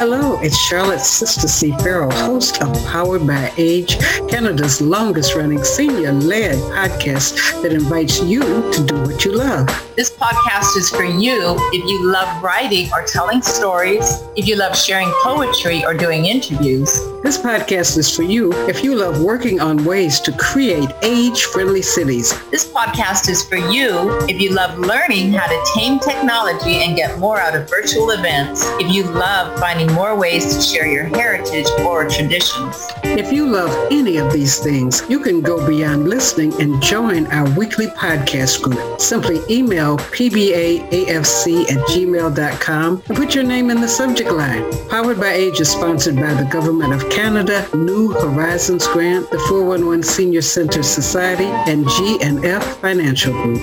Hello, it's Charlotte Sister C. Farrell, host of Powered by Age, Canada's longest running senior led podcast that invites you to do what you love. This podcast is for you if you love writing or telling stories, if you love sharing poetry or doing interviews. This podcast is for you if you love working on ways to create age-friendly cities. This podcast is for you if you love learning how to tame technology and get more out of virtual events, if you love finding more ways to share your heritage or traditions. If you love any of these things, you can go beyond listening and join our weekly podcast group. Simply email pbaafc at gmail.com and put your name in the subject line. Powered by Age is sponsored by the Government of Canada, New Horizons Grant, the 411 Senior Center Society, and G&F Financial Group.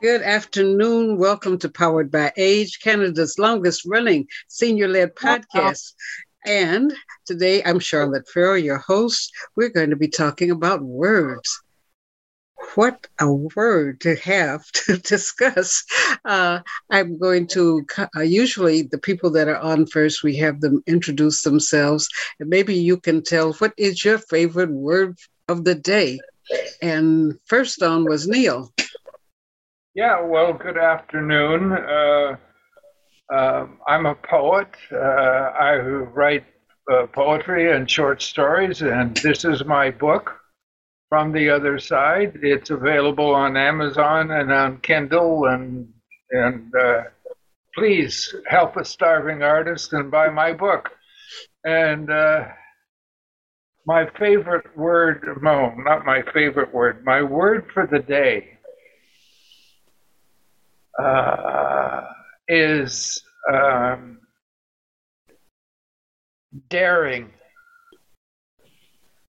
Good afternoon. Welcome to Powered by Age, Canada's longest running senior led podcast. And today I'm Charlotte Farrell, your host. We're going to be talking about words what a word to have to discuss. Uh, I'm going to, uh, usually, the people that are on first, we have them introduce themselves. And maybe you can tell what is your favorite word of the day. And first on was Neil. Yeah, well, good afternoon. Uh, uh, I'm a poet. Uh, I write uh, poetry and short stories, and this is my book from the other side. It's available on Amazon and on Kindle, and and uh, please help a starving artist and buy my book. And uh, my favorite word, no, not my favorite word, my word for the day uh, is um, daring.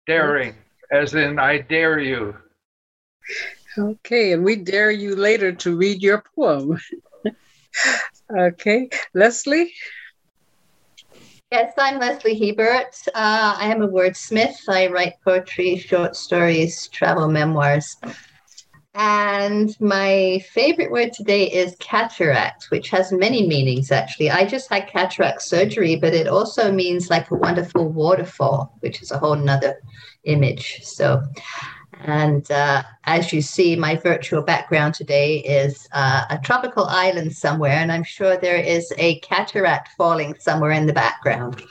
Daring as in I dare you. Okay, and we dare you later to read your poem. okay, Leslie? Yes, I'm Leslie Hebert. Uh, I am a wordsmith. I write poetry, short stories, travel memoirs. And my favorite word today is cataract, which has many meanings actually. I just had cataract surgery, but it also means like a wonderful waterfall, which is a whole nother image. So, and uh, as you see, my virtual background today is uh, a tropical island somewhere, and I'm sure there is a cataract falling somewhere in the background.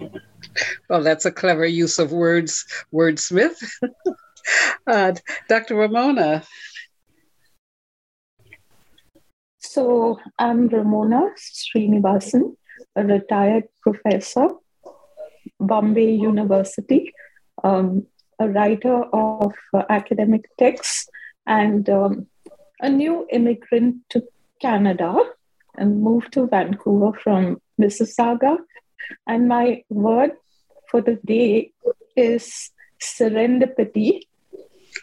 well, that's a clever use of words, wordsmith. uh, Dr. Ramona. So I'm Ramona Srinivasan, a retired professor, Bombay University, um, a writer of uh, academic texts, and um, a new immigrant to Canada and moved to Vancouver from Mississauga. And my word for the day is serendipity.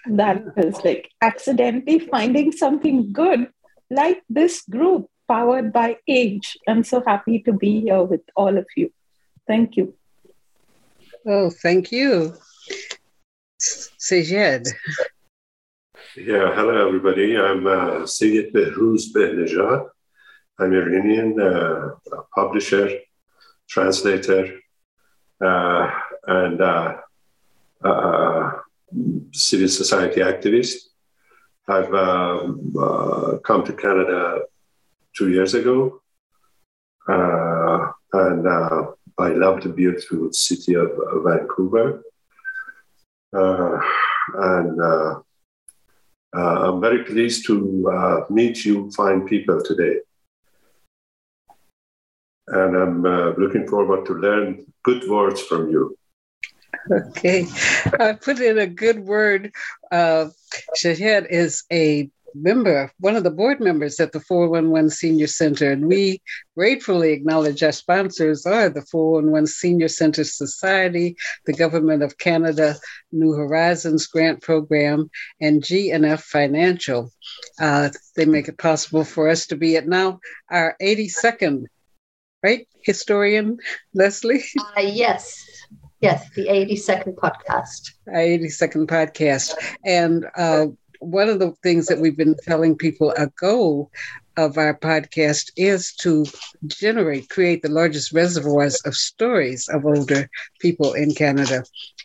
That is like accidentally finding something good like this group powered by age. I'm so happy to be here with all of you. Thank you. Oh thank you Sayed. Yeah, hello everybody. I'm uh, Sayed Behrooz Behnejad. I'm Iranian uh, publisher, translator, uh, and uh, uh, civil society activist. I've um, uh, come to Canada two years ago, uh, and uh, I love the beautiful city of Vancouver. Uh, and uh, uh, I'm very pleased to meet you fine people today. And I'm looking forward to learn good words from you. Okay. I put in a good word. Uh, Shahed is a member, one of the board members at the 411 Senior Center, and we gratefully acknowledge our sponsors are the 411 Senior Center Society, the Government of Canada, New Horizons Grant Program, and G&F Financial. Uh, they make it possible for us to be at now our 82nd, right, historian Leslie? Uh, yes, Yes, the 82nd podcast. 82nd podcast. And uh, one of the things that we've been telling people a goal of our podcast is to generate, create the largest reservoirs of stories of older people in Canada.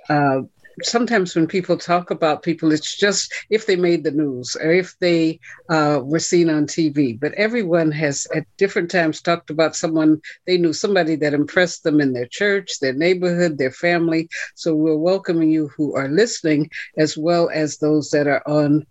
Uh, sometimes when people talk about people, it's just if they made the news or if they uh, were seen on TV. But everyone has at different times talked about someone they knew, somebody that impressed them in their church, their neighborhood, their family. So we're welcoming you who are listening, as well as those that are on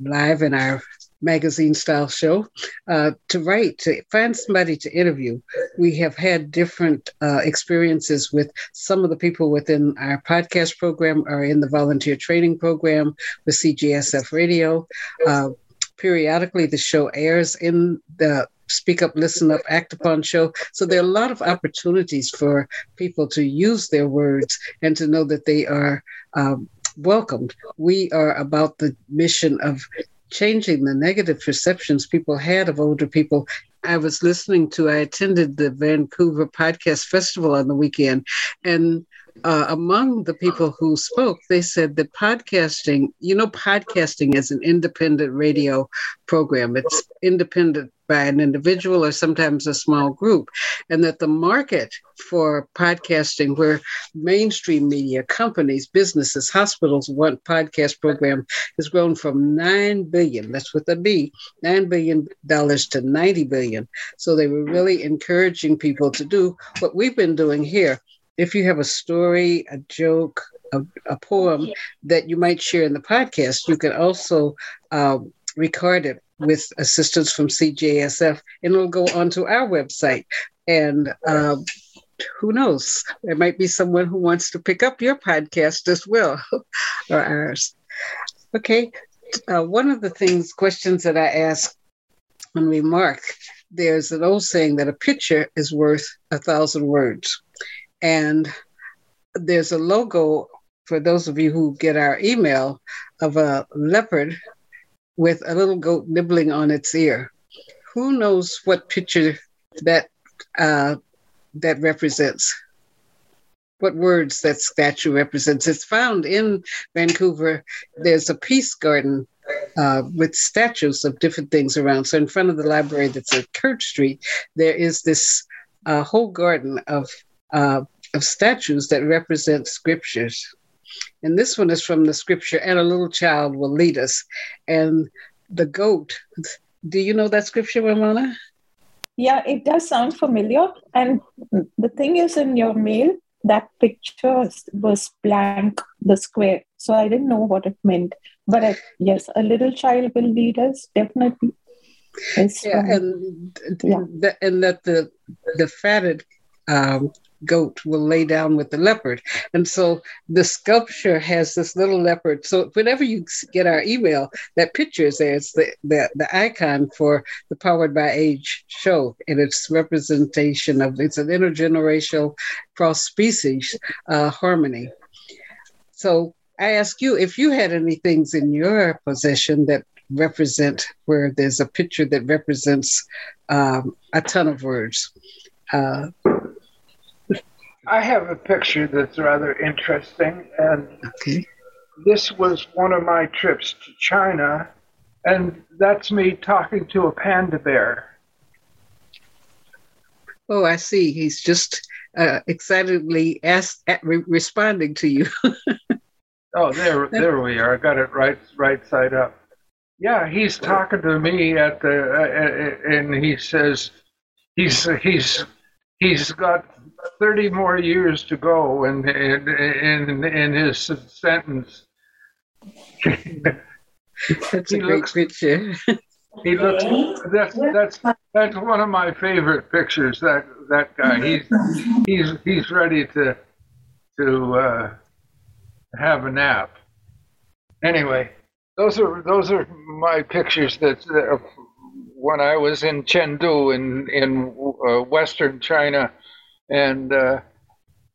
live in our magazine style show uh, to write, to find somebody to interview. We have had different uh, experiences with some of the people within our podcast program or in the volunteer training program with CJSF Radio. Uh, periodically, the show airs in the Speak Up, Listen Up, Act Upon show. So there are a lot of opportunities for people to use their words and to know that they are um, welcomed. We are about the mission of changing the negative perceptions people had of older people. I was listening to, I attended the Vancouver Podcast Festival on the weekend, and uh, among the people who spoke, they said that podcasting, you know, podcasting is an independent radio program. It's independent by an individual or sometimes a small group, and that the market for podcasting, where mainstream media, companies, businesses, hospitals want podcast program, has grown from nine billion, that's with a B, nine billion dollars to 90 billion. So they were really encouraging people to do what we've been doing here if you have a story, a joke, a, a poem that you might share in the podcast, you can also um, record it with assistance from CJSF, and it'll go onto our website. And um, who knows? There might be someone who wants to pick up your podcast as well, or ours. Okay. Uh, one of the things, questions that I ask when we mark, there's an old saying that a picture is worth a thousand words. And there's a logo for those of you who get our email of a leopard with a little goat nibbling on its ear. Who knows what picture that uh, that represents? What words that statue represents? It's found in Vancouver. There's a peace garden uh, with statues of different things around. So in front of the library that's at Kirk Street, there is this uh, whole garden of uh, of statues that represent scriptures. And this one is from the scripture, and a little child will lead us. And the goat, do you know that scripture, Ramona? Yeah, it does sound familiar. And the thing is, in your mail, that picture was blank, the square. So I didn't know what it meant. But I, yes, a little child will lead us, definitely. It's, yeah, and yeah. The, and that the the fatted um, goat will lay down with the leopard. And so the sculpture has this little leopard. So whenever you get our email, that picture is there. It's the, the, the icon for the Powered by Age show. And it's representation of, it's an intergenerational cross species uh, harmony. So I ask you if you had any things in your possession that represent where there's a picture that represents um, a ton of words. Uh, I have a picture that's rather interesting, and okay. this was one of my trips to China, and that's me talking to a panda bear. Oh, I see. He's just uh, excitedly asked, re- responding to you. oh, there, there we are. I got it right, right side up. Yeah, he's talking to me at the, uh, and he says, he's he's he's got 30 more years to go in, in, in, in his sentence. That's he a great looks, picture. he looks. That's that's that's one of my favorite pictures. That that guy. He's he's he's ready to to uh, have a nap. Anyway, those are those are my pictures. That uh, when I was in Chengdu in in uh, Western China and uh,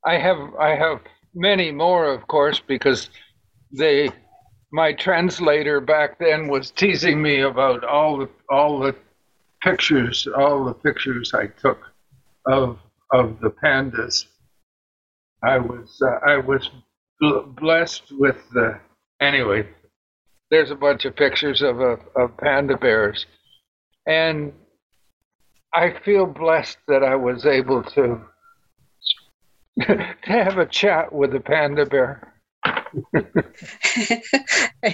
I have I have many more, of course, because they my translator back then was teasing me about all the all the pictures, all the pictures I took of of the pandas. I was uh, I was blessed with the anyway. there's a bunch of pictures of, of panda bears. And I feel blessed that I was able to to have a chat with the panda bear.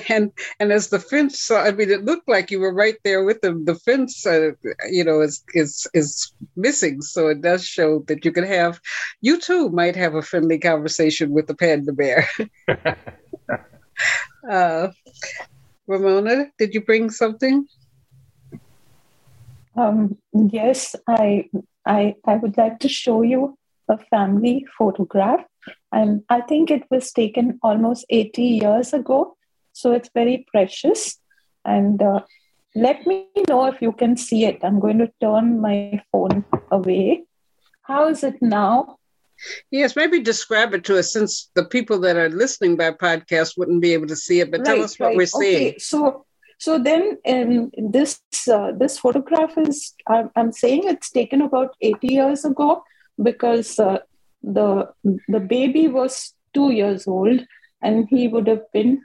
and and as the fence saw, I mean, it looked like you were right there with them. The fence, uh, you know, is is is missing, so it does show that you can have, you too might have a friendly conversation with the panda bear. uh, Ramona, did you bring something? Um, yes, I, I, I would like to show you a family photograph. And I think it was taken almost 80 years ago. So it's very precious. And uh, let me know if you can see it. I'm going to turn my phone away. How is it now? Yes, maybe describe it to us since the people that are listening by podcast wouldn't be able to see it, but tell us what right. we're seeing. Okay, so so then in this uh, this photograph is I'm, I'm saying it's taken about 80 years ago because uh, the the baby was two years old and he would have been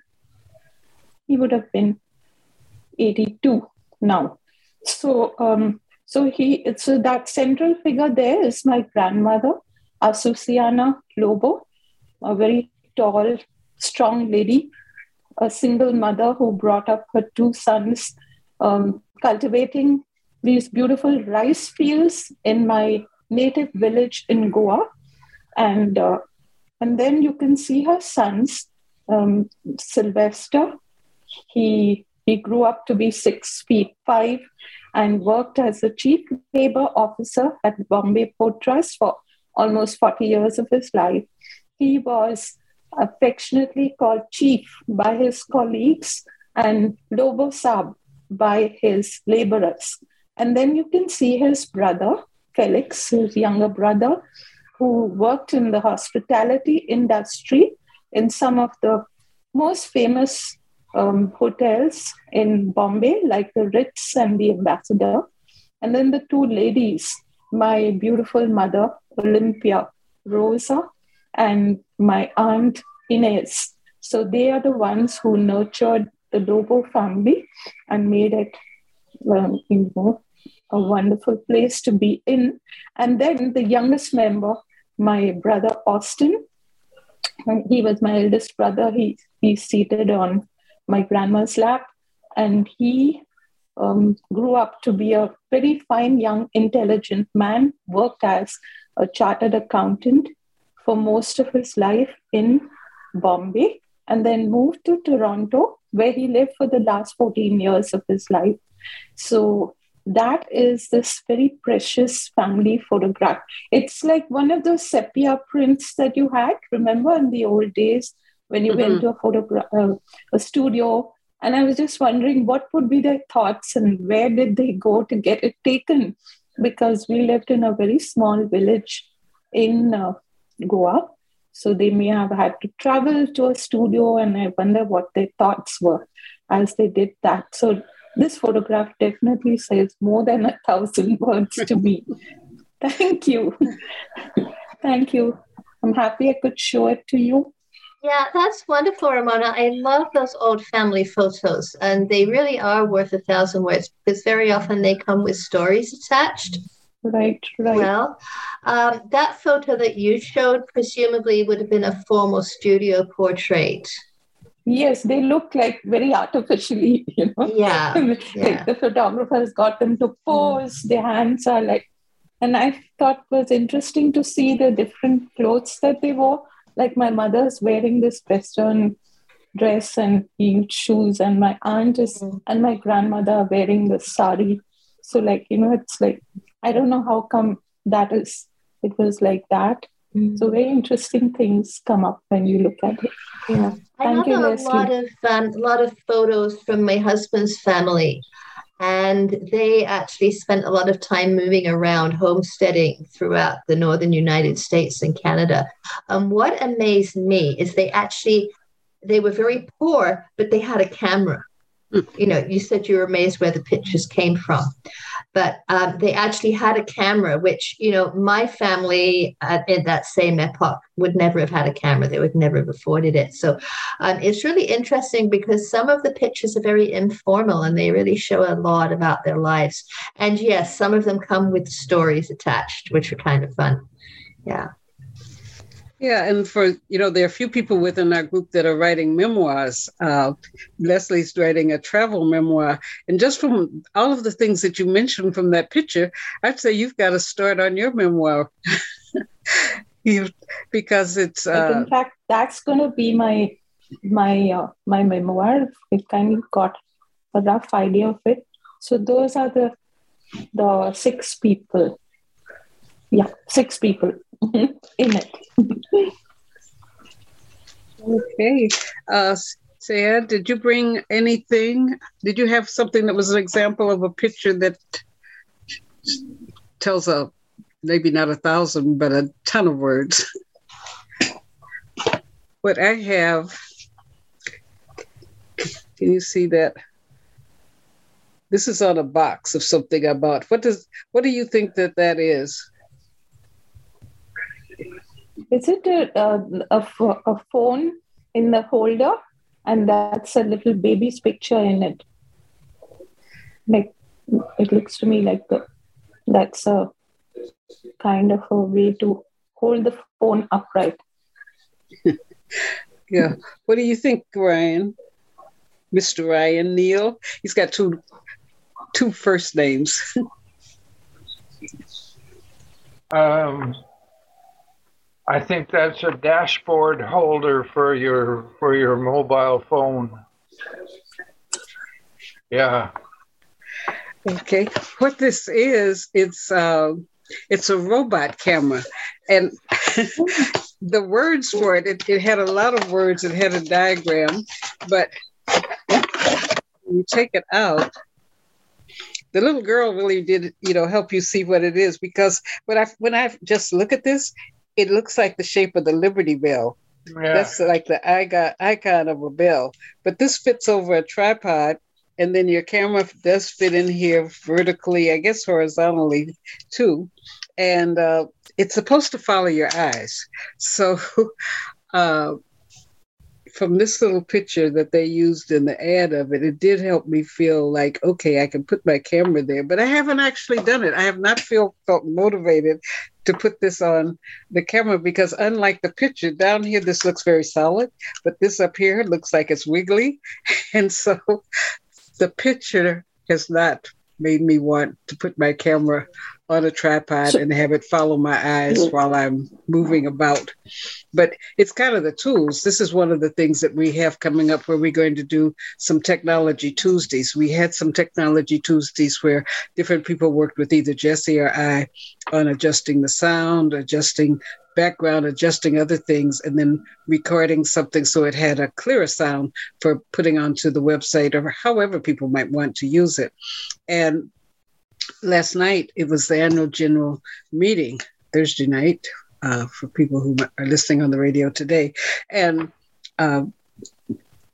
he would have been 82 now. So um so he so that central figure there is my grandmother Azuciana Lobo, a very tall, strong lady, a single mother who brought up her two sons, um, cultivating these beautiful rice fields in my native village in Goa. And, uh, and then you can see her sons, um, Sylvester. He, he grew up to be six feet five and worked as a chief labor officer at Bombay Port Trust for almost 40 years of his life. He was affectionately called Chief by his colleagues and Lobo Sab by his laborers. And then you can see his brother, Felix, his younger brother, who worked in the hospitality industry in some of the most famous um, hotels in Bombay, like the Ritz and the Ambassador. And then the two ladies, my beautiful mother, Olympia, Rosa, and my aunt Inez. So they are the ones who nurtured the Lobo family and made it, um, you know, a wonderful place to be in. And then the youngest member, my brother Austin, he was my eldest brother. He he's seated on my grandma's lap, and he um, grew up to be a very fine, young, intelligent man. Worked as a chartered accountant for most of his life in Bombay and then moved to Toronto, where he lived for the last 14 years of his life. So that is this very precious family photograph. It's like one of those sepia prints that you had, remember in the old days when you mm-hmm. went to a photograph, uh, a studio. And I was just wondering what would be their thoughts and where did they go to get it taken? because we lived in a very small village in uh, Goa. So they may have had to travel to a studio, and I wonder what their thoughts were as they did that. So this photograph definitely says more than a thousand words to me. Thank you. Thank you. I'm happy I could show it to you. Yeah, that's wonderful, Ramona. I love those old family photos, and they really are worth a thousand words because very often they come with stories attached. Right, right. Well, um, that photo that you showed presumably would have been a formal studio portrait. Yes, they look like very artificially, you know. Yeah. yeah. the photographer's got them to pose, mm. their hands are like, and I thought was interesting to see the different clothes that they wore like my mother's wearing this western dress and huge shoes and my aunt is mm. and my grandmother are wearing the sari so like you know it's like i don't know how come that is it was like that mm. so very interesting things come up when you look at it yeah Thank I have you, a Leslie. lot of um, a lot of photos from my husband's family and they actually spent a lot of time moving around homesteading throughout the northern united states and canada um, what amazed me is they actually they were very poor but they had a camera you know, you said you were amazed where the pictures came from, but um, they actually had a camera, which, you know, my family at, in that same epoch would never have had a camera. They would never have afforded it. So um, it's really interesting because some of the pictures are very informal and they really show a lot about their lives. And yes, some of them come with stories attached, which are kind of fun. Yeah. Yeah, and for you know, there are a few people within our group that are writing memoirs. Uh, Leslie's writing a travel memoir, and just from all of the things that you mentioned from that picture, I'd say you've got to start on your memoir. you, because it's uh, in fact that's going to be my my uh, my memoir. I kind of got a rough idea of it. So those are the the six people. Yeah, six people in it. okay. Uh, did you bring anything? Did you have something that was an example of a picture that tells a maybe not a thousand, but a ton of words? what I have, can you see that? This is on a box of something I bought. What does what do you think that that is? Is it a, a, a, phone in the holder? And that's a little baby's picture in it. Like, it looks to me like the, that's a kind of a way to hold the phone upright. yeah. What do you think, Ryan? Mr. Ryan neil He's got two two first names. um, I think that's a dashboard holder for your for your mobile phone. Yeah. Okay. What this is, it's uh, it's a robot camera, and the words for it, it, it had a lot of words. It had a diagram, but you take it out, the little girl really did, you know, help you see what it is because when I when I just look at this, it looks like the shape of the Liberty Bell. Yeah. That's like the icon, icon of a bell. But this fits over a tripod, and then your camera does fit in here vertically, I guess horizontally too. And uh, it's supposed to follow your eyes. So uh, from this little picture that they used in the ad of it, it did help me feel like, okay, I can put my camera there, but I haven't actually done it. I have not feel felt motivated to put this on the camera because unlike the picture down here, this looks very solid, but this up here looks like it's wiggly. And so the picture has not made me want to put my camera on a tripod and have it follow my eyes mm. while I'm moving about. But it's kind of the tools. This is one of the things that we have coming up where we're going to do some technology Tuesdays. We had some technology Tuesdays where different people worked with either Jesse or I on adjusting the sound, adjusting background, adjusting other things, and then recording something so it had a clearer sound for putting onto the website or however people might want to use it. And last night it was the annual general meeting, Thursday night, uh, for people who are listening on the radio today. And uh,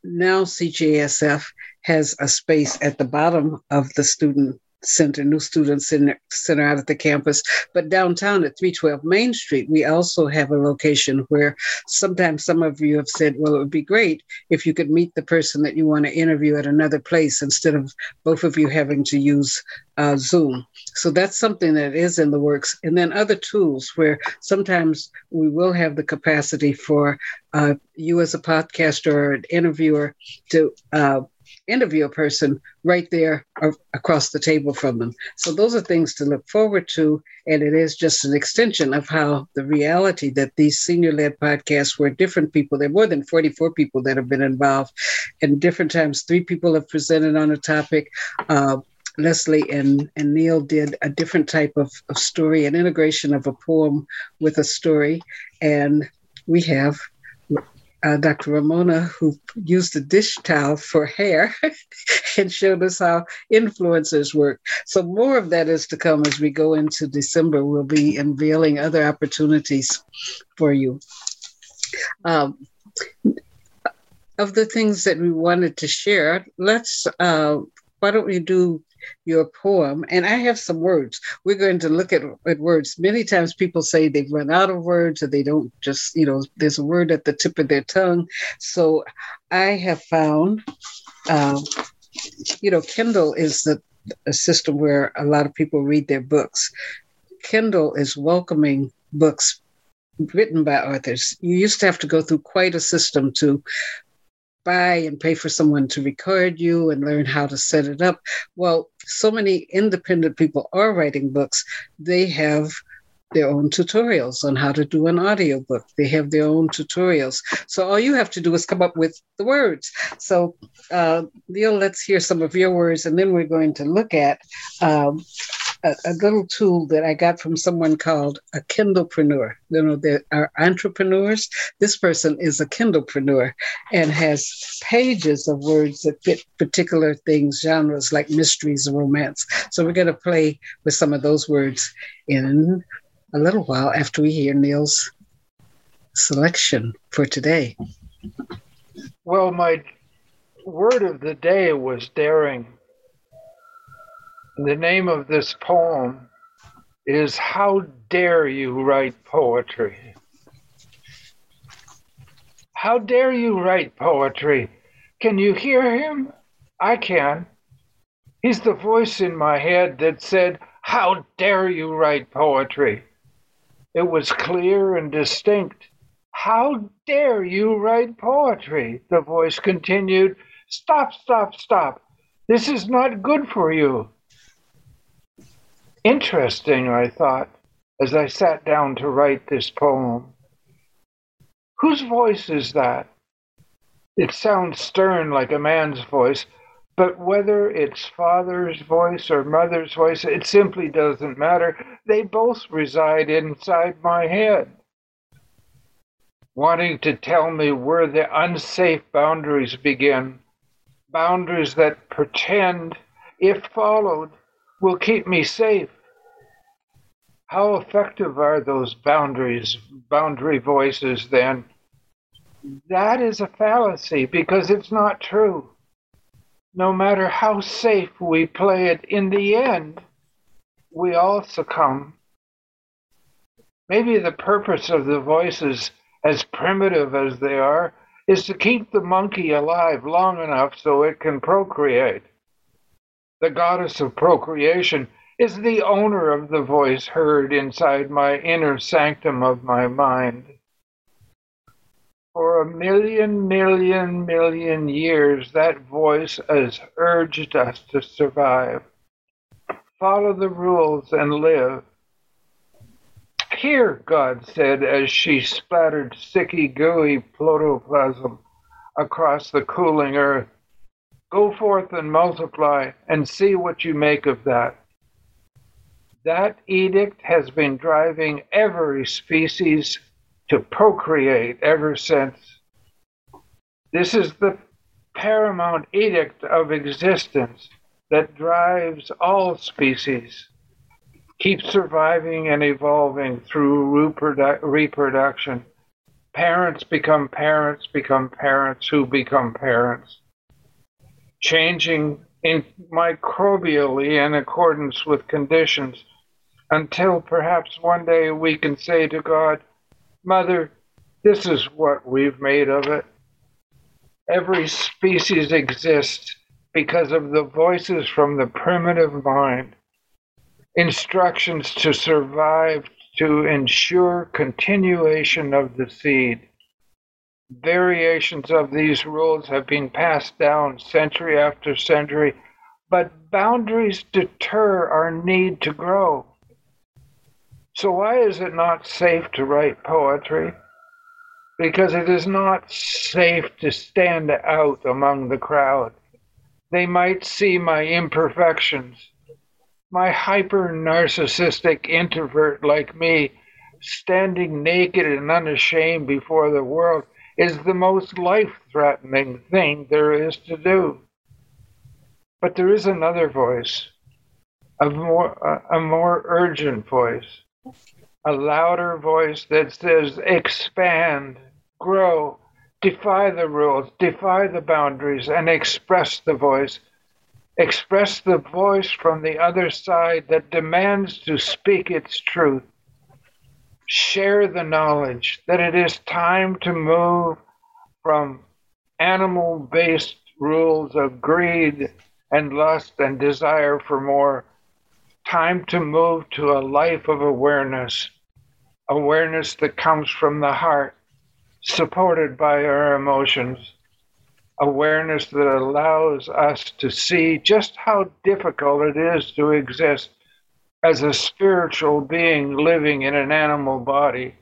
now CJSF has a space at the bottom of the student center, new student center, center out at the campus. But downtown at 312 Main Street, we also have a location where sometimes some of you have said, well, it would be great if you could meet the person that you want to interview at another place instead of both of you having to use uh, Zoom. So that's something that is in the works. And then other tools where sometimes we will have the capacity for uh, you as a podcaster or an interviewer to uh, interview a person right there across the table from them. So those are things to look forward to. And it is just an extension of how the reality that these senior led podcasts where different people, there are more than 44 people that have been involved. And different times, three people have presented on a topic. Uh, Leslie and, and Neil did a different type of, of story, an integration of a poem with a story. And we have uh, Dr. Ramona, who used a dish towel for hair and showed us how influencers work. So, more of that is to come as we go into December. We'll be unveiling other opportunities for you. Um, of the things that we wanted to share, let's, uh, why don't we do your poem? And I have some words. We're going to look at, at words. Many times people say they've run out of words or they don't just, you know, there's a word at the tip of their tongue. So I have found, uh, you know, Kindle is the, a system where a lot of people read their books. Kindle is welcoming books written by authors. You used to have to go through quite a system to buy and pay for someone to record you and learn how to set it up. Well, so many independent people are writing books. They have their own tutorials on how to do an audiobook. They have their own tutorials. So all you have to do is come up with the words. So, uh, Neil, let's hear some of your words, and then we're going to look at um, a, a, little tool that I got from someone called a Kindlepreneur. You know, there are entrepreneurs. This person is a Kindlepreneur and has pages of words that fit particular things, genres like mysteries and romance. So we're going to play with some of those words in a little while after we hear Neil's selection for today. Well, my word of the day was daring. The name of this poem is How Dare You Write Poetry? How dare you write poetry? Can you hear him? I can. He's the voice in my head that said, How dare you write poetry? It was clear and distinct. How dare you write poetry? The voice continued. Stop, stop, stop. This is not good for you. Interesting, I thought, as I sat down to write this poem. Whose voice is that? It sounds stern like a man's voice, but whether it's father's voice or mother's voice, it simply doesn't matter. They both reside inside my head, wanting to tell me where the unsafe boundaries begin. Boundaries that pretend, if followed, will keep me safe. How effective are those boundaries, boundary voices then? That is a fallacy because it's not true no matter how safe we play it, in the end, we all succumb. Maybe the purpose of the voices, as primitive as they are, is to keep the monkey alive long enough so it can procreate. The goddess of procreation is the owner of the voice heard inside my inner sanctum of my mind. For a million, million, million years, that voice has urged us to survive. Follow the rules and live. Here, God said as she splattered sticky, gooey protoplasm across the cooling earth. Go forth and multiply and see what you make of that. That edict has been driving every species to procreate ever since. This is the paramount edict of existence that drives all species, keep surviving and evolving through reprodu- reproduction. Parents become parents, become parents who become parents, changing in microbially in accordance with conditions until perhaps one day we can say to God, Mother, this is what we've made of it. Every species exists because of the voices from the primitive mind, instructions to survive to ensure continuation of the seed. Variations of these rules have been passed down century after century, but boundaries deter our need to grow. So, why is it not safe to write poetry? Because it is not safe to stand out among the crowd. They might see my imperfections. My hyper narcissistic introvert like me, standing naked and unashamed before the world, is the most life threatening thing there is to do. But there is another voice, a more, a more urgent voice a louder voice that says, expand, grow, defy the rules, defy the boundaries, and express the voice. Express the voice from the other side that demands to speak its truth. Share the knowledge that it is time to move from animal based rules of greed and lust and desire for more. Time to move to a life of awareness, awareness that comes from the heart, supported by our emotions, awareness that allows us to see just how difficult it is to exist as a spiritual being living in an animal body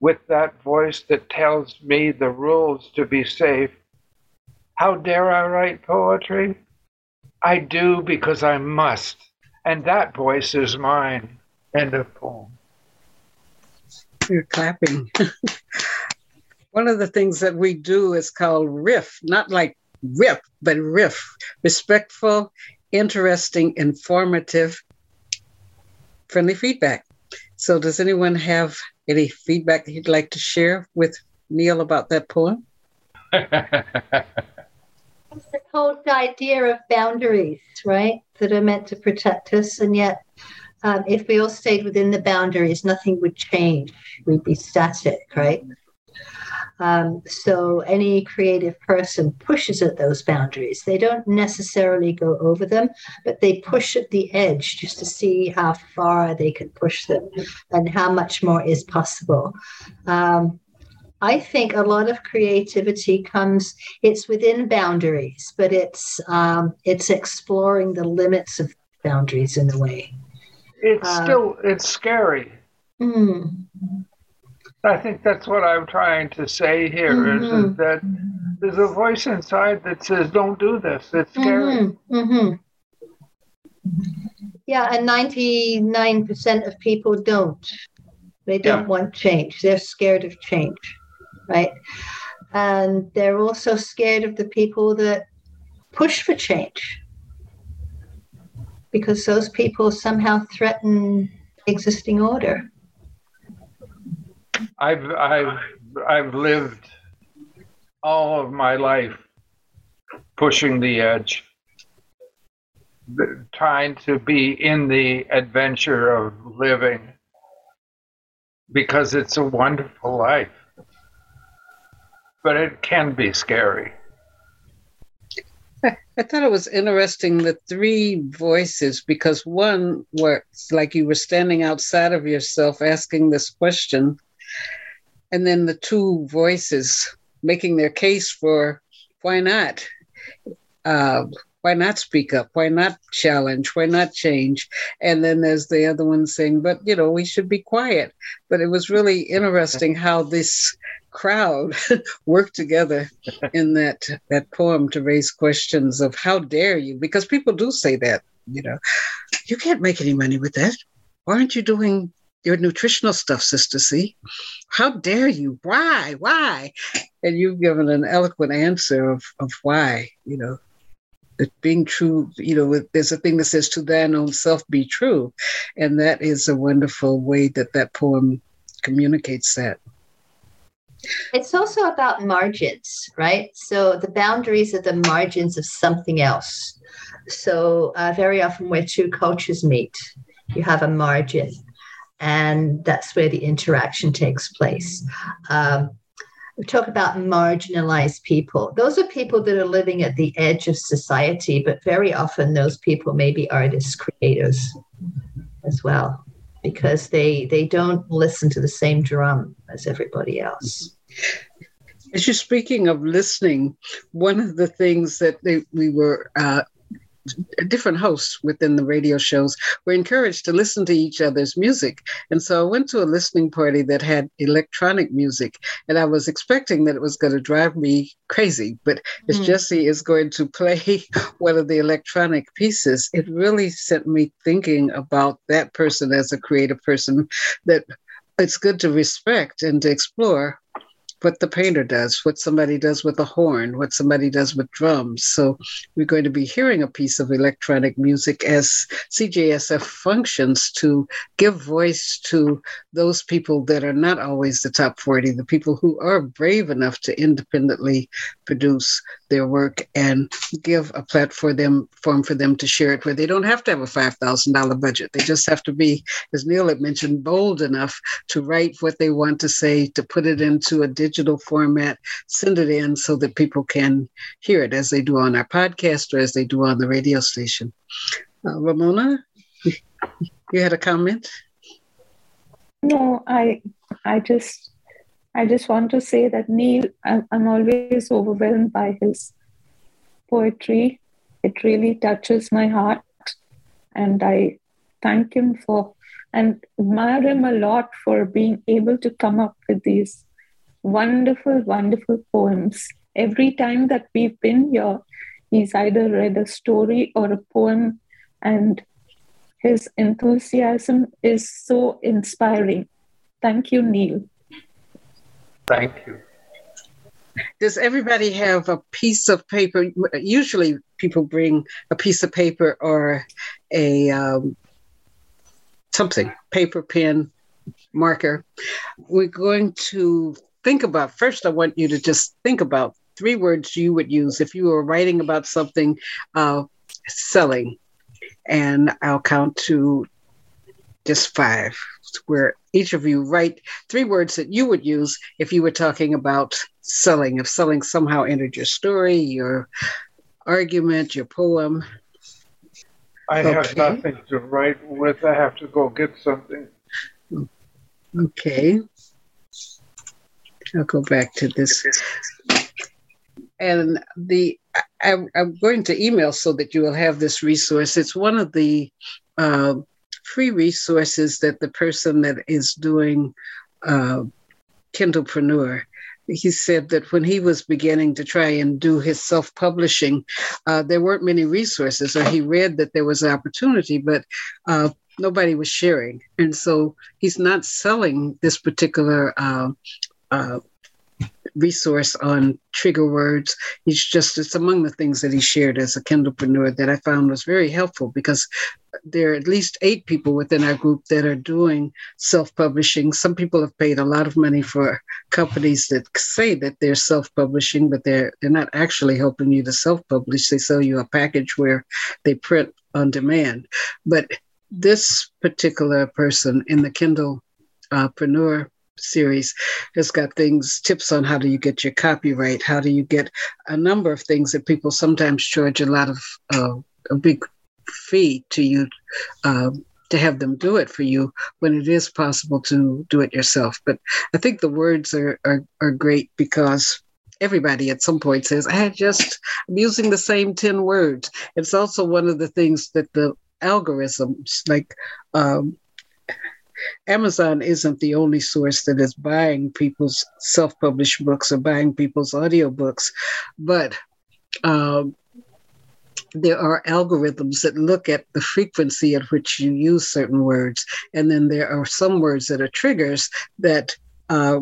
with that voice that tells me the rules to be safe. How dare I write poetry? I do because I must, and that voice is mine. End of poem. You're clapping. One of the things that we do is called riff, not like rip, but riff. Respectful, interesting, informative, friendly feedback. So, does anyone have any feedback that you'd like to share with Neil about that poem? It's the whole idea of boundaries, right? That are meant to protect us, and yet, um, if we all stayed within the boundaries, nothing would change. We'd be static, right? Um, so any creative person pushes at those boundaries. They don't necessarily go over them, but they push at the edge just to see how far they can push them and how much more is possible. Um, I think a lot of creativity comes. It's within boundaries, but it's um, it's exploring the limits of boundaries in a way. It's uh, still it's scary. Mm. I think that's what I'm trying to say here mm-hmm. is, that there's a voice inside that says, "Don't do this. It's scary." Mm-hmm. Mm-hmm. Yeah, and 99% of people don't. They don't yeah. want change. They're scared of change right? And they're also scared of the people that push for change because those people somehow threaten existing order. I've I've I've lived all of my life pushing the edge, trying to be in the adventure of living because it's a wonderful life but it can be scary. I thought it was interesting the three voices because one was like you were standing outside of yourself asking this question, and then the two voices making their case for why not, uh, why not speak up, why not challenge, why not change, and then there's the other one saying, but you know we should be quiet. But it was really interesting how this crowd work together in that that poem to raise questions of how dare you? Because people do say that you know you can't make any money with that. Why aren't you doing your nutritional stuff sister c how dare you why why and you've given an eloquent answer of, of why you know that being true, you know, there's a thing that says to thine own self be true. And that is a wonderful way that that poem communicates that. It's also about margins, right? So the boundaries are the margins of something else. So uh, very often where two cultures meet, you have a margin, and that's where the interaction takes place. Um, we talk about marginalized people. Those are people that are living at the edge of society, but very often those people may be artists, creators as well, because they they don't listen to the same drum as everybody else. As you're speaking of listening, one of the things that they, we were uh, different hosts within the radio shows were encouraged to listen to each other's music. And so I went to a listening party that had electronic music, and I was expecting that it was going to drive me crazy. But as mm. Jesse is going to play one of the electronic pieces, it really sent me thinking about that person as a creative person that it's good to respect and to explore what the painter does, what somebody does with a horn, what somebody does with drums. So we're going to be hearing a piece of electronic music as CJSF functions to give voice to those people that are not always the top 40, the people who are brave enough to independently produce their work and give a platform for them to share it where they don't have to have a $5,000 budget. They just have to be, as Neil had mentioned, bold enough to write what they want to say, to put it into a digital format, send it in so that people can hear it as they do on our podcast or as they do on the radio station. Uh, Ramona, you had a comment? No, I, I just I just want to say that Neil, I'm, I'm always overwhelmed by his poetry. It really touches my heart. And I thank him for and admire him a lot for being able to come up with these wonderful, wonderful poems. Every time that we've been here, he's either read a story or a poem, and his enthusiasm is so inspiring. Thank you, Neil. Thank you. Does everybody have a piece of paper? Usually, people bring a piece of paper or a um, something, paper, pen, marker. We're going to think about first. I want you to just think about three words you would use if you were writing about something uh, selling, and I'll count to just five, where each of you write three words that you would use if you were talking about selling, if selling somehow entered your story, your argument, your poem. I okay. have nothing to write with. I have to go get something. Okay. I'll go back to this. And the I, am going to email so that you will have this resource. It's one of the uh, free resources that the person that is doing uh, Kindlepreneur he said that when he was beginning to try and do his self publishing, uh, there weren't many resources, or he read that there was an opportunity, but uh, nobody was sharing. And so he's not selling this particular uh, uh resource on trigger words. He's just, it's among the things that he shared as a Kindlepreneur that I found was very helpful because there are at least eight people within our group that are doing self publishing. Some people have paid a lot of money for companies that say that they're self publishing, but they're, they're not actually helping you to self publish. They sell you a package where they print on demand. But this particular person in the Kindle uh, Preneur series. Has got things tips on how do you get your copyright how do you get a number of things that people sometimes charge a lot of uh, a big fee to you um, to have them do it for you when it is possible to do it yourself. But i think the words are are, are great because everybody at some point says i just i'm using the same 10 words. It's also one of the things that the algorithms like um, Amazon isn't the only source that is buying people's self published books or buying people's audiobooks, but um, there are algorithms that look at the frequency at which you use certain words. And then there are some words that are triggers that uh,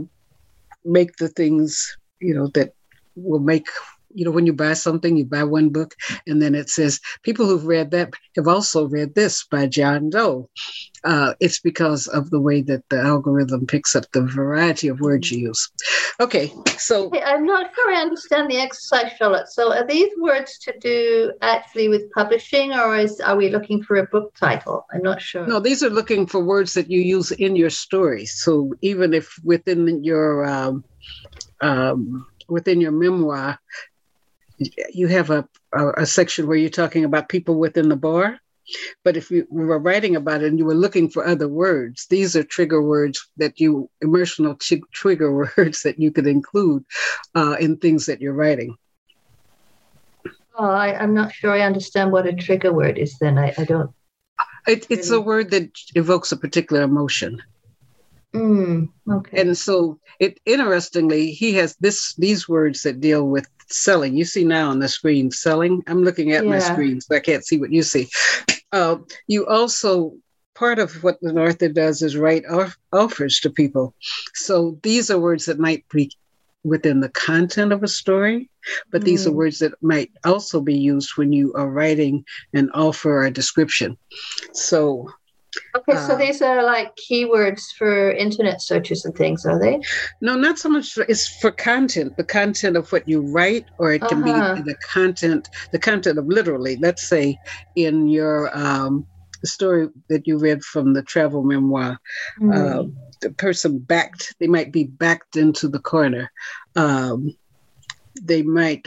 make the things, you know, that will make you know, when you buy something, you buy one book, and then it says people who've read that have also read this by John Doe. Uh, it's because of the way that the algorithm picks up the variety of words you use. Okay, so hey, I'm not sure I understand the exercise, Charlotte. So are these words to do actually with publishing, or is are we looking for a book title? I'm not sure. No, these are looking for words that you use in your story. So even if within your um, um, within your memoir, you have a, a, a section where you're talking about people within the bar. But if you were writing about it and you were looking for other words, these are trigger words that you, emotional t- trigger words that you could include uh, in things that you're writing. Oh, I, am not sure I understand what a trigger word is then. I, I don't. It, it's really... a word that evokes a particular emotion. Mm, okay. And so it interestingly, he has this these words that deal with selling. You see now on the screen selling. I'm looking at yeah. my screen, so I can't see what you see. Uh, you also part of what the author does is write off, offers to people. So these are words that might be within the content of a story, but mm. these are mm. words that might also be used when you are writing an offer or a description. So, Okay, so uh, these are like keywords for internet searches and things, are they? No, not so much. For, it's for content, the content of what you write, or it can uh-huh. be the content, the content of literally. Let's say in your um, story that you read from the travel memoir, mm. uh, the person backed. They might be backed into the corner. Um, they might.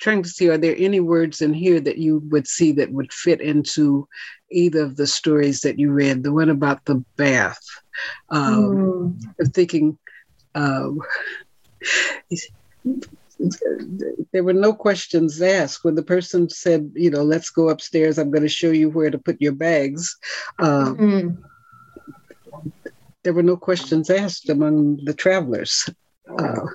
I'm trying to see. Are there any words in here that you would see that would fit into either of the stories that you read. The one about the bath. Um, mm. Thinking. Uh, there were no questions asked when the person said you know let's go upstairs i'm going to show you where to put your bags um, mm-hmm. there were no questions asked among the travelers uh,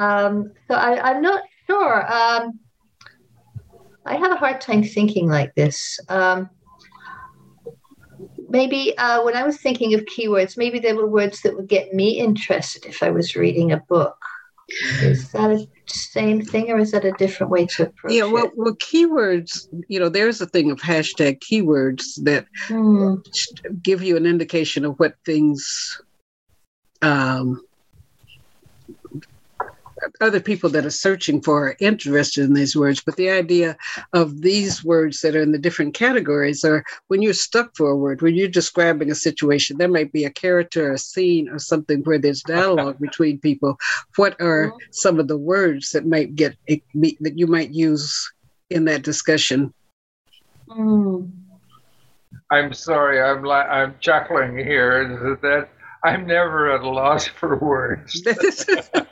um, so I, am not sure um, I have a hard time thinking like this. Um, maybe uh, when I was thinking of keywords, maybe there were words that would get me interested if I was reading a book. Is that a same thing, or is that a different way to approach yeah, well, it? well, keywords. You know, there's a thing of hashtag keywords that hmm. give you an indication of what things um, other people that are searching for are interested in these words, but the idea of these words that are in the different categories are when you're stuck for a word, when you're describing a situation, there might be a character, a scene, or something where there's dialogue between people. What are mm-hmm. some of the words that might get that you might use in that discussion? Mm. I'm sorry, I'm li- I'm chuckling here. That I'm never at a loss for words.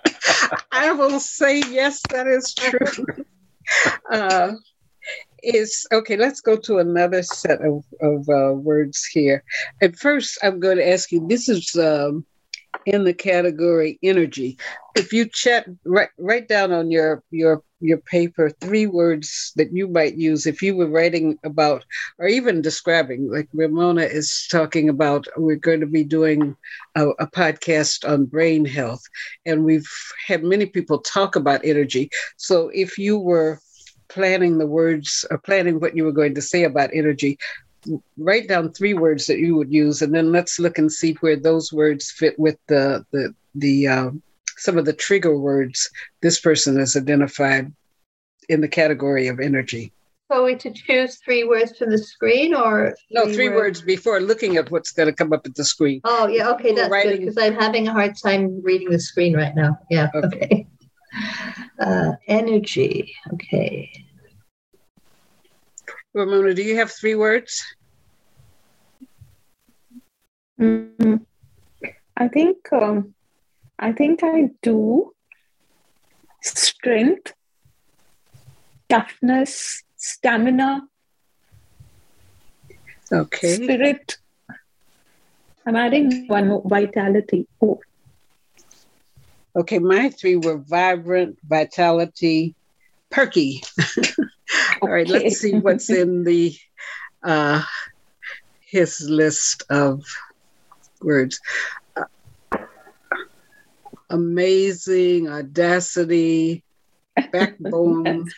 I will say yes, that is true. Uh, is okay. Let's go to another set of, of uh, words here. At first, I'm going to ask you. This is um, in the category energy. If you chat, write, write down on your your your paper three words that you might use if you were writing about or even describing like ramona is talking about we're going to be doing a, a, podcast on brain health and we've had many people talk about energy so if you were planning the words or planning what you were going to say about energy write down three words that you would use and then let's look and see where those words fit with the the the um, some of the trigger words this person has identified in the category of energy. So we to choose three words from the screen or no three words? words before looking at what's going to come up at the screen. Oh yeah, okay, that's writing... good because I'm having a hard time reading the screen right now. Yeah, okay. okay. Uh, energy, okay. Ramona, do you have three words? Mm-hmm. I think um, I think I do. Strength, toughness, stamina. Okay. Spirit. I'm adding one more vitality. Oh. Okay, my three were vibrant, vitality, perky. All right, okay. let's see what's in the uh, his list of words amazing, audacity, backbone,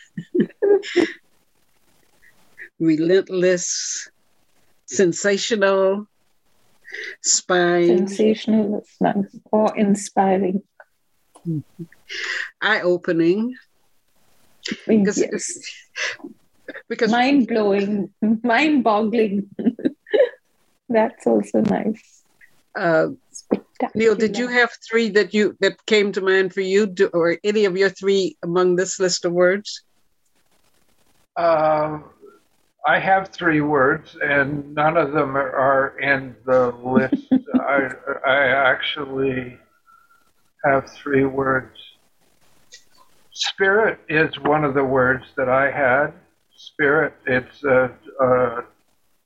relentless, sensational, spine. Sensational or inspiring. Eye opening. Because, yes. because mind blowing, mind boggling. That's also nice. Uh, Neil, did you have three that you that came to mind for you, do, or any of your three among this list of words? Um, I have three words, and none of them are in the list. I I actually have three words. Spirit is one of the words that I had. Spirit, it's uh, uh,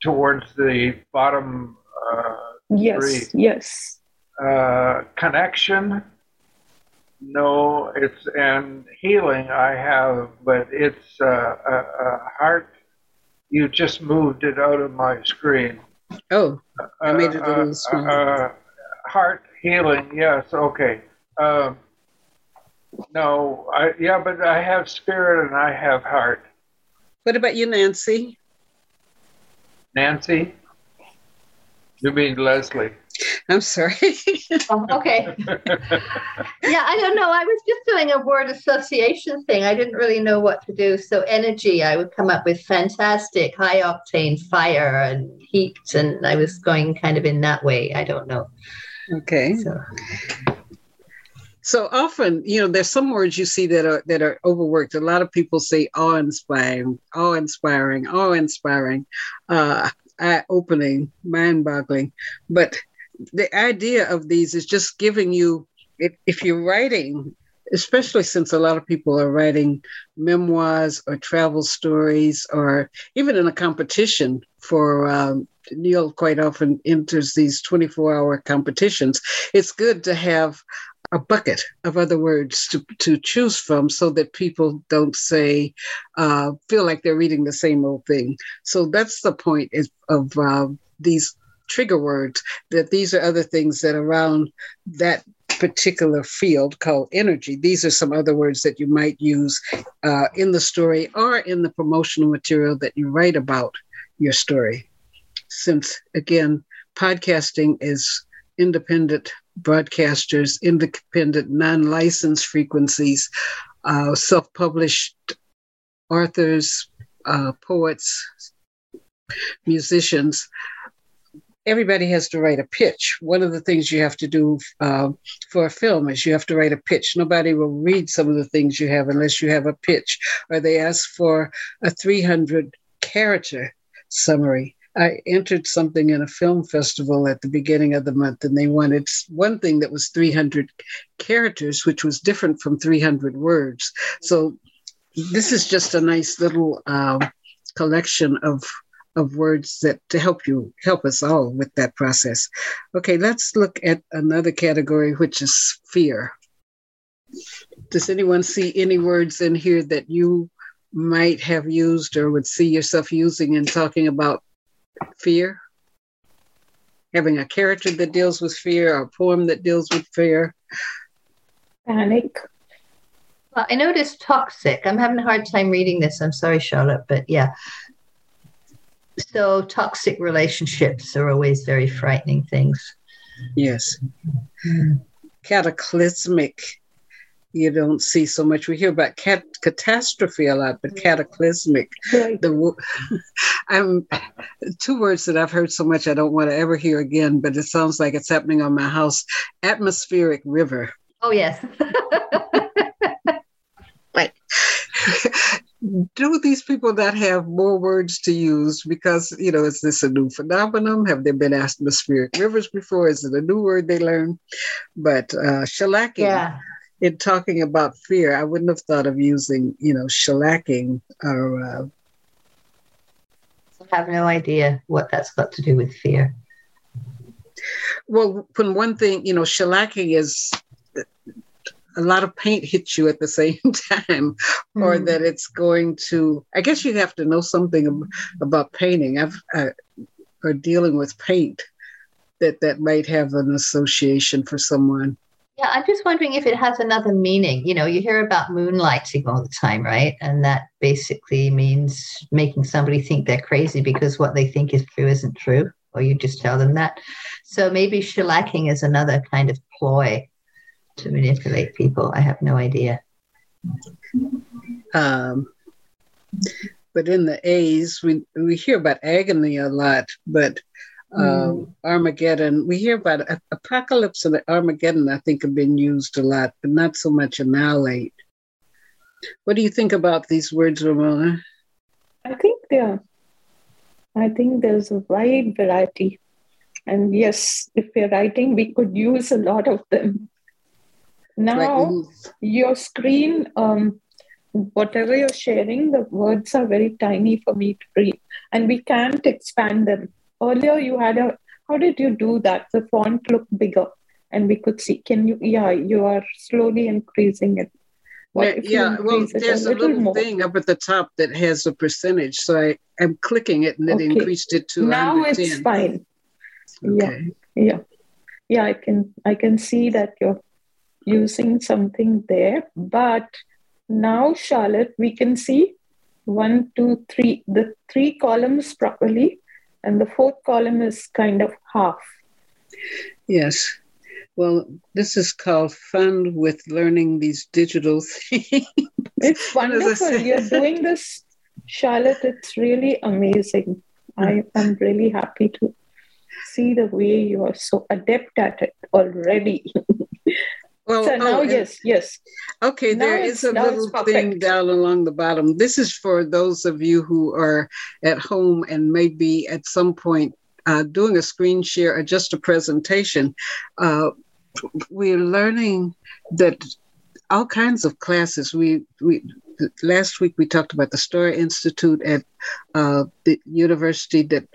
towards the bottom. Uh, yes, three. yes uh, connection. No, it's and healing I have, but it's uh, a, a, heart. You just moved it out of my screen. Oh, I made it a little uh, small. Uh, heart Healing, yes, okay. Um, no, I yeah, but I have spirit and I have heart. What about you, Nancy? Nancy? You mean Leslie? I'm sorry. Oh, okay. Yeah, I don't know. I was just doing a word association thing. I didn't really know what to do. So energy, I would come up with fantastic, high octane fire and heat, and I was going kind of in that way. I don't know. okay. So So often, you know, there's some words you see that are that are overworked. A lot of people say awe-inspiring, awe-inspiring, awe-inspiring, uh, eye-opening, mind-boggling. But the idea of these is just giving you, if, if you're writing, especially since a lot of people are writing memoirs or travel stories, or even in a competition for. Um, Neil quite often enters these 24 hour competitions. It's good to have a bucket of other words to, to choose from so that people don't say, uh, feel like they're reading the same old thing. So that's the point is, of uh, these trigger words, that these are other things that around that particular field called energy. These are some other words that you might use uh, in the story or in the promotional material that you write about your story. Since, again, podcasting is independent broadcasters, independent, non licensed frequencies, uh, self published authors, uh, poets, musicians. Everybody has to write a pitch. One of the things you have to do uh, for a film is you have to write a pitch. Nobody will read some of the things you have unless you have a pitch, or they ask for a 300 character summary. I entered something in a film festival at the beginning of the month, and they wanted one thing that was 300 characters, which was different from 300 words. So this is just a nice little um, collection of of words that to help you help us all with that process. Okay, let's look at another category, which is fear. Does anyone see any words in here that you might have used or would see yourself using in talking about fear? Having a character that deals with fear or a poem that deals with fear? Panic. well, I noticed toxic. I'm having a hard time reading this. I'm sorry, Charlotte, but yeah. So toxic relationships are always very frightening things. Yes. Cataclysmic. You don't see so much. We hear about cat- catastrophe a lot, but cataclysmic. Right. The wo- I'm two words that I've heard so much I don't want to ever hear again, but it sounds like it's happening on my house. Atmospheric river. Oh yes. Do these people not have more words to use? Because, you know, is this a new phenomenon? Have there been atmospheric rivers before? Is it a new word they learn? But uh, shellacking, yeah. In talking about fear, I wouldn't have thought of using, you know, shellacking or, uh, I have no idea what that's got to do with fear. well, when one thing, you know, shellacking is a lot of paint hits you at the same time, or Mhm. that it's going to, I guess you have to know something about painting. I've, uh, or dealing with paint that that might have an association for someone. Yeah, I'm just wondering if it has another meaning. You know, you hear about moonlighting all the time, right? And that basically means making somebody think they're crazy because what they think is true isn't true, or you just tell them that. So maybe shellacking is another kind of ploy to manipulate people. I have no idea. Um, but in the A's, we, we hear about agony a lot, but um, Armageddon, we hear about a- apocalypse and Armageddon, I think, have been used a lot, but not so much annihilate. What do you think about these words, Ramona? I think there, I think there's a wide variety. And yes, if we're writing, we could use a lot of them. Now, mm, your screen, um, whatever you're sharing, the words are very tiny for me to read, and we can't expand them. Earlier, you had a, how did you do that? The font looked bigger, and we could see. Can you, yeah, you are slowly increasing it. What yeah, well, there's a little more? thing up at the top that has a percentage. So I, I'm clicking it and it Okay. increased it to Now it's 110. fine. Yeah. Yeah. yeah, I can I can see that you're using something there. But now, Charlotte, we can see one, two, three, the three columns properly, and the fourth column is kind of half. Yes. Well, this is called fun with learning these digital things. It's wonderful. You're doing this, Charlotte. It's really amazing. I am really happy to see the way you are so adept at it already. Well, so now, oh, yes, yes. Okay, now there is a little thing down along the bottom. This is for those of you who are at home and maybe at some point uh, doing a screen share or just a presentation. Uh, we're learning that all kinds of classes. We we last week we talked about the Story Institute at uh, the university that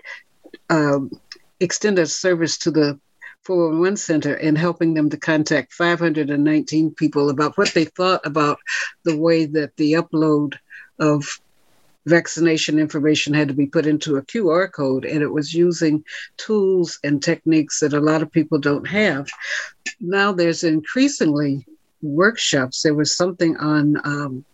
um, extended service to the 411 Center and helping them to contact 519 people about what they thought about the way that the upload of vaccination information had to be put into a QR code, and it was using tools and techniques that a lot of people don't have. Now there's increasingly workshops. There was something on um,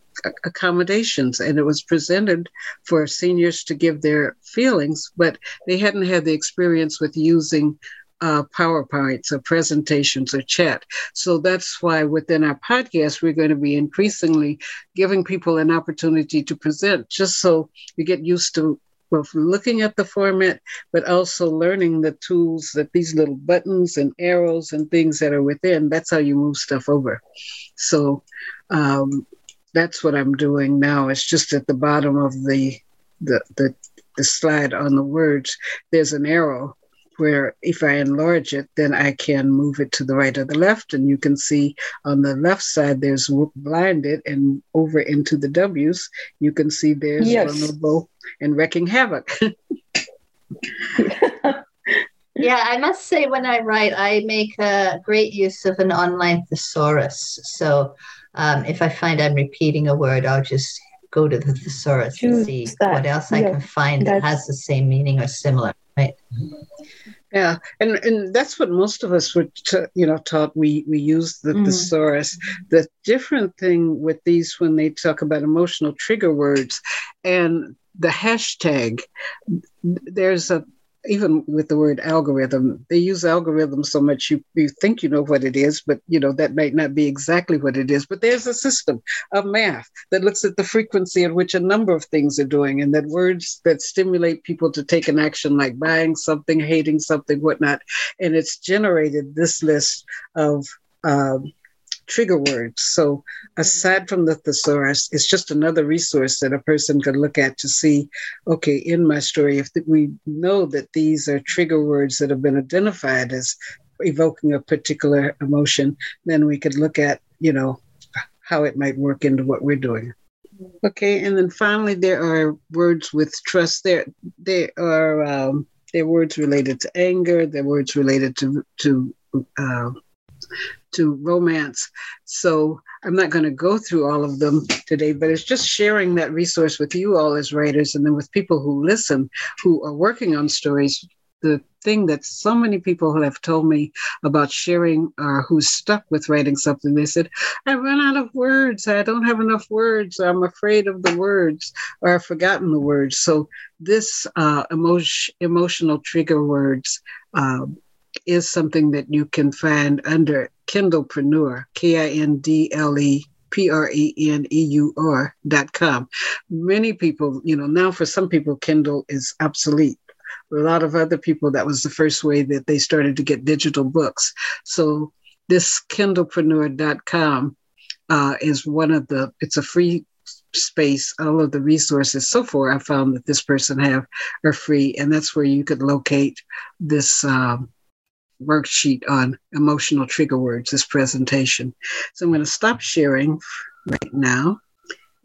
accommodations and it was presented for seniors to give their feelings but they hadn't had the experience with using uh, PowerPoints or presentations or chat. So that's why within our podcast, we're going to be increasingly giving people an opportunity to present just so you get used to both looking at the format, but also learning the tools that these little buttons and arrows and things that are within, that's how you move stuff over. So um, that's what I'm doing now. It's just at the bottom of the, the, the, the slide on the words, there's an arrow where if I enlarge it, then I can move it to the right or the left. And you can see on the left side, there's blinded and over into the W's, you can see there's yes. vulnerable and wrecking havoc. yeah, I must say, when I write, I make a great use of an online thesaurus. So um, if I find I'm repeating a word, I'll just go to the thesaurus and see that. what else I can find that has the same meaning or similar. Right. Yeah, and and that's what most of us were, t- you know, taught. We we use the mm. thesaurus. The different thing with these when they talk about emotional trigger words, and the hashtag. There's a even with the word algorithm, they use algorithm so much you, you think you know what it is, but you know that might not be exactly what it is. But there's a system of math that looks at the frequency at which a number of things are doing, and that words that stimulate people to take an action like buying something, hating something, whatnot. And it's generated this list of um, trigger words. So aside from the thesaurus, it's just another resource that a person can look at to see, okay, in my story, if we know that these are trigger words that have been identified as evoking a particular emotion, then we could look at, you know, how it might work into what we're doing. Okay, and then finally, there are words with trust. There, there are um, there are words related to anger. There are words related to to uh, to romance. So I'm not going to go through all of them today, but it's just sharing that resource with you all as writers and then with people who listen, who are working on stories. The thing that so many people have told me about sharing or who's stuck with writing something, they said, I run out of words. I don't have enough words. I'm afraid of the words or I've forgotten the words. So this uh, emotion, emotional trigger words uh, is something that you can find under Kindlepreneur, K I N D L E P R E N E U R dot com. Many people, you know, now for some people, Kindle is obsolete. A lot of other people, that was the first way that they started to get digital books. So this Kindlepreneur.com uh, is one of the, it's a free space. All of the resources so far I found that this person have are free. And that's where you could locate this um, worksheet on emotional trigger words, this presentation. So I'm going to stop sharing right now.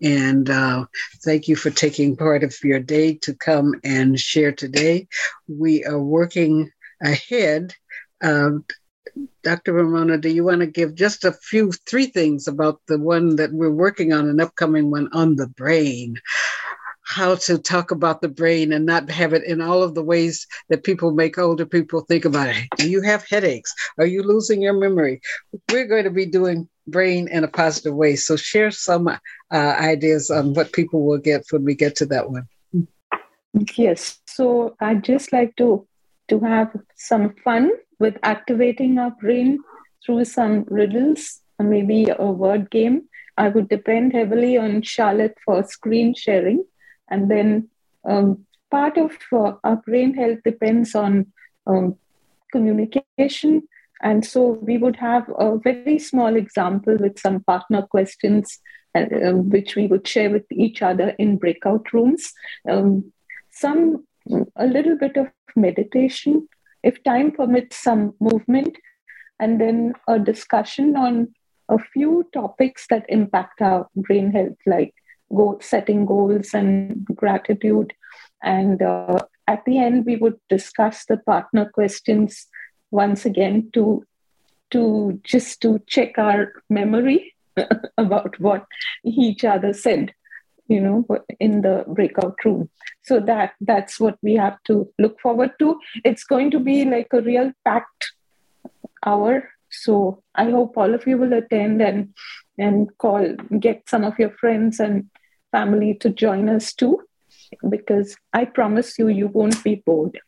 And uh, thank you for taking part of your day to come and share today. We are working ahead. Uh, Dr. Ramona, do you want to give just a few, three things about the one that we're working on, an upcoming one on the brain? How to talk about the brain and not have it in all of the ways that people make older people think about it. Do you have headaches? Are you losing your memory? We're going to be doing brain in a positive way. So share some uh, ideas on what people will get when we get to that one. Yes. So I'd just like to to have some fun with activating our brain through some riddles, maybe a word game. I would depend heavily on Charlotte for screen sharing. And then um, part of uh, our brain health depends on um, communication. And so we would have a very small example with some partner questions, uh, um, which we would share with each other in breakout rooms. Um, some, a little bit of meditation, if time permits, some movement, and then a discussion on a few topics that impact our brain health, like goal, setting goals and gratitude. And uh, at the end, we would discuss the partner questions once again to to just to check our memory about what each other said you know in the breakout room. So that that's what we have to look forward to. It's going to be like a real packed hour. So i hope all of you will attend and and call get some of your friends and family to join us too because i promise you you won't be bored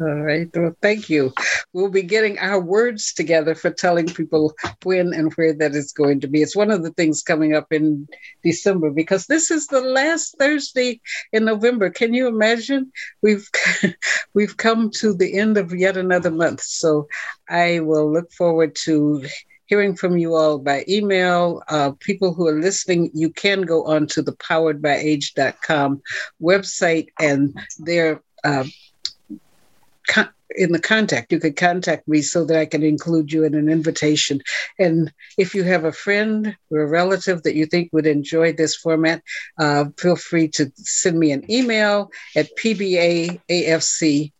all right. Well, thank you. We'll be getting our words together for telling people when and where that is going to be. It's one of the things coming up in December because this is the last Thursday in November. Can you imagine? We've we've come to the end of yet another month. So I will look forward to hearing from you all by email. Uh, people who are listening, you can go on to the poweredbyage.com website and there. Uh, in the contact. You could contact me so that I can include you in an invitation. And if you have a friend or a relative that you think would enjoy this format, uh, feel free to send me an email at pbaafc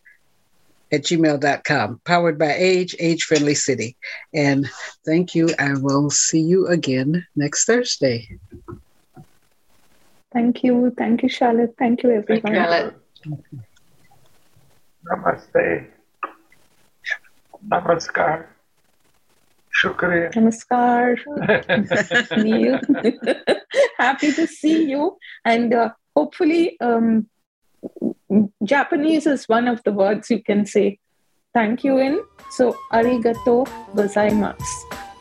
at gmail.com, powered by Age, Age Friendly City. And thank you. I will see you again next Thursday. Thank you. Thank you, Charlotte. Thank you, everyone. Thank you, Charlotte. Namaste. Namaskar. Shukriya. Namaskar. Neil. Happy to see you. And uh, hopefully, um, Japanese is one of the words you can say thank you in. So, arigato gozaimasu.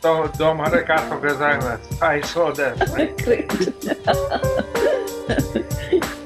So, arigato gozaimasu. I saw that. Great.